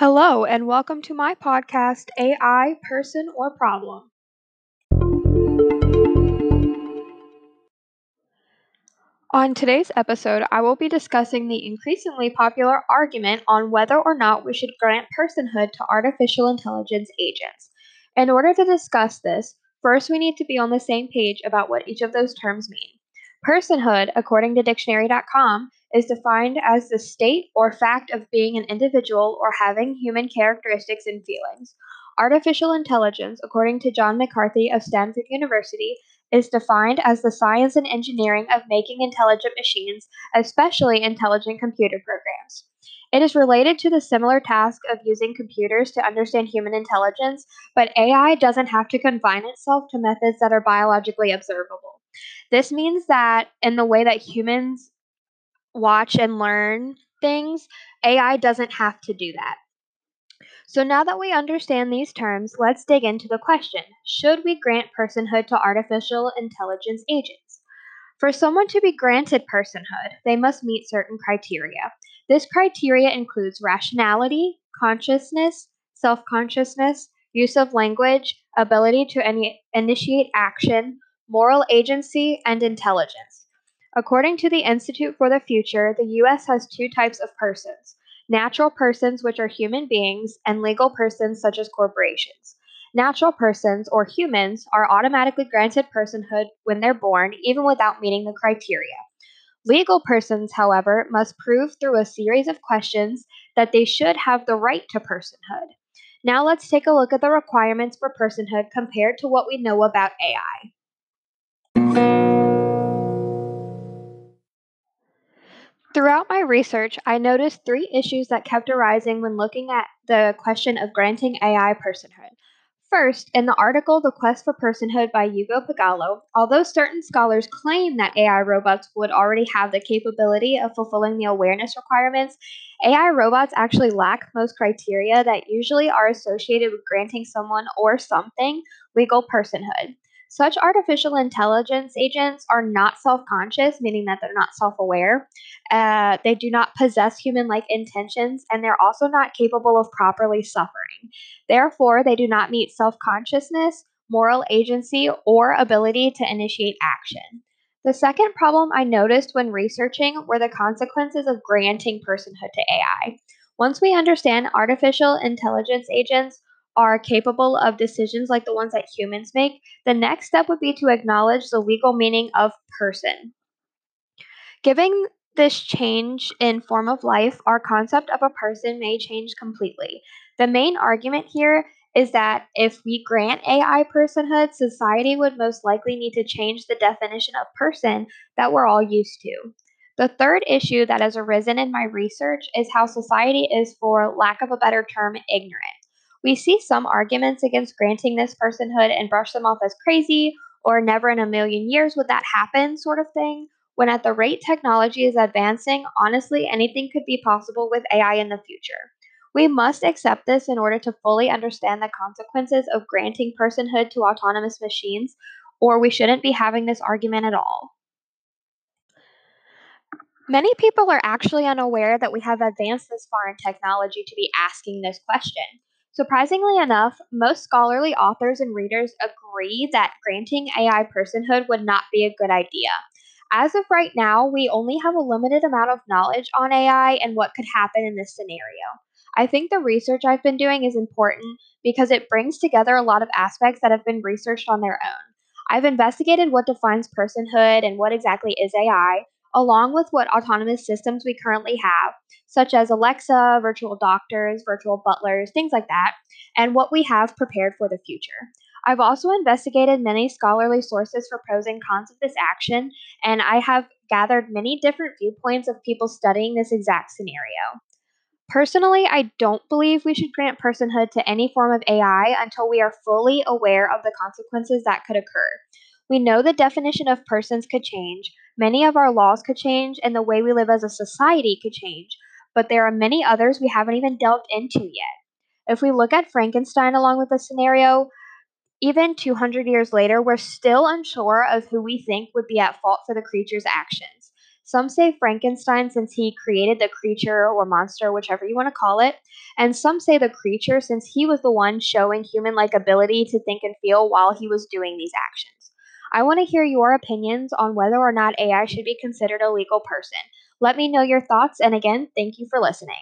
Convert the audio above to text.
Hello, and welcome to my podcast, AI Person or Problem. On today's episode, I will be discussing the increasingly popular argument on whether or not we should grant personhood to artificial intelligence agents. In order to discuss this, first we need to be on the same page about what each of those terms mean. Personhood, according to dictionary.com, is defined as the state or fact of being an individual or having human characteristics and feelings. Artificial intelligence, according to John McCarthy of Stanford University, is defined as the science and engineering of making intelligent machines, especially intelligent computer programs. It is related to the similar task of using computers to understand human intelligence, but AI doesn't have to confine itself to methods that are biologically observable. This means that in the way that humans watch and learn things, AI doesn't have to do that. So now that we understand these terms, let's dig into the question Should we grant personhood to artificial intelligence agents? For someone to be granted personhood, they must meet certain criteria. This criteria includes rationality, consciousness, self consciousness, use of language, ability to any, initiate action, moral agency, and intelligence. According to the Institute for the Future, the U.S. has two types of persons natural persons, which are human beings, and legal persons, such as corporations. Natural persons, or humans, are automatically granted personhood when they're born, even without meeting the criteria. Legal persons, however, must prove through a series of questions that they should have the right to personhood. Now let's take a look at the requirements for personhood compared to what we know about AI. Throughout my research, I noticed three issues that kept arising when looking at the question of granting AI personhood. First, in the article The Quest for Personhood by Hugo Pagallo, although certain scholars claim that AI robots would already have the capability of fulfilling the awareness requirements, AI robots actually lack most criteria that usually are associated with granting someone or something legal personhood. Such artificial intelligence agents are not self conscious, meaning that they're not self aware. Uh, they do not possess human like intentions, and they're also not capable of properly suffering. Therefore, they do not meet self consciousness, moral agency, or ability to initiate action. The second problem I noticed when researching were the consequences of granting personhood to AI. Once we understand artificial intelligence agents are capable of decisions like the ones that humans make, the next step would be to acknowledge the legal meaning of person. Giving this change in form of life, our concept of a person may change completely. The main argument here is that if we grant AI personhood, society would most likely need to change the definition of person that we're all used to. The third issue that has arisen in my research is how society is, for lack of a better term, ignorant. We see some arguments against granting this personhood and brush them off as crazy or never in a million years would that happen sort of thing. When at the rate technology is advancing, honestly, anything could be possible with AI in the future. We must accept this in order to fully understand the consequences of granting personhood to autonomous machines, or we shouldn't be having this argument at all. Many people are actually unaware that we have advanced this far in technology to be asking this question. Surprisingly enough, most scholarly authors and readers agree that granting AI personhood would not be a good idea. As of right now, we only have a limited amount of knowledge on AI and what could happen in this scenario. I think the research I've been doing is important because it brings together a lot of aspects that have been researched on their own. I've investigated what defines personhood and what exactly is AI, along with what autonomous systems we currently have, such as Alexa, virtual doctors, virtual butlers, things like that, and what we have prepared for the future. I've also investigated many scholarly sources for pros and cons of this action, and I have gathered many different viewpoints of people studying this exact scenario. Personally, I don't believe we should grant personhood to any form of AI until we are fully aware of the consequences that could occur. We know the definition of persons could change, many of our laws could change, and the way we live as a society could change, but there are many others we haven't even delved into yet. If we look at Frankenstein along with the scenario, even 200 years later, we're still unsure of who we think would be at fault for the creature's actions. Some say Frankenstein since he created the creature or monster, whichever you want to call it, and some say the creature since he was the one showing human like ability to think and feel while he was doing these actions. I want to hear your opinions on whether or not AI should be considered a legal person. Let me know your thoughts, and again, thank you for listening.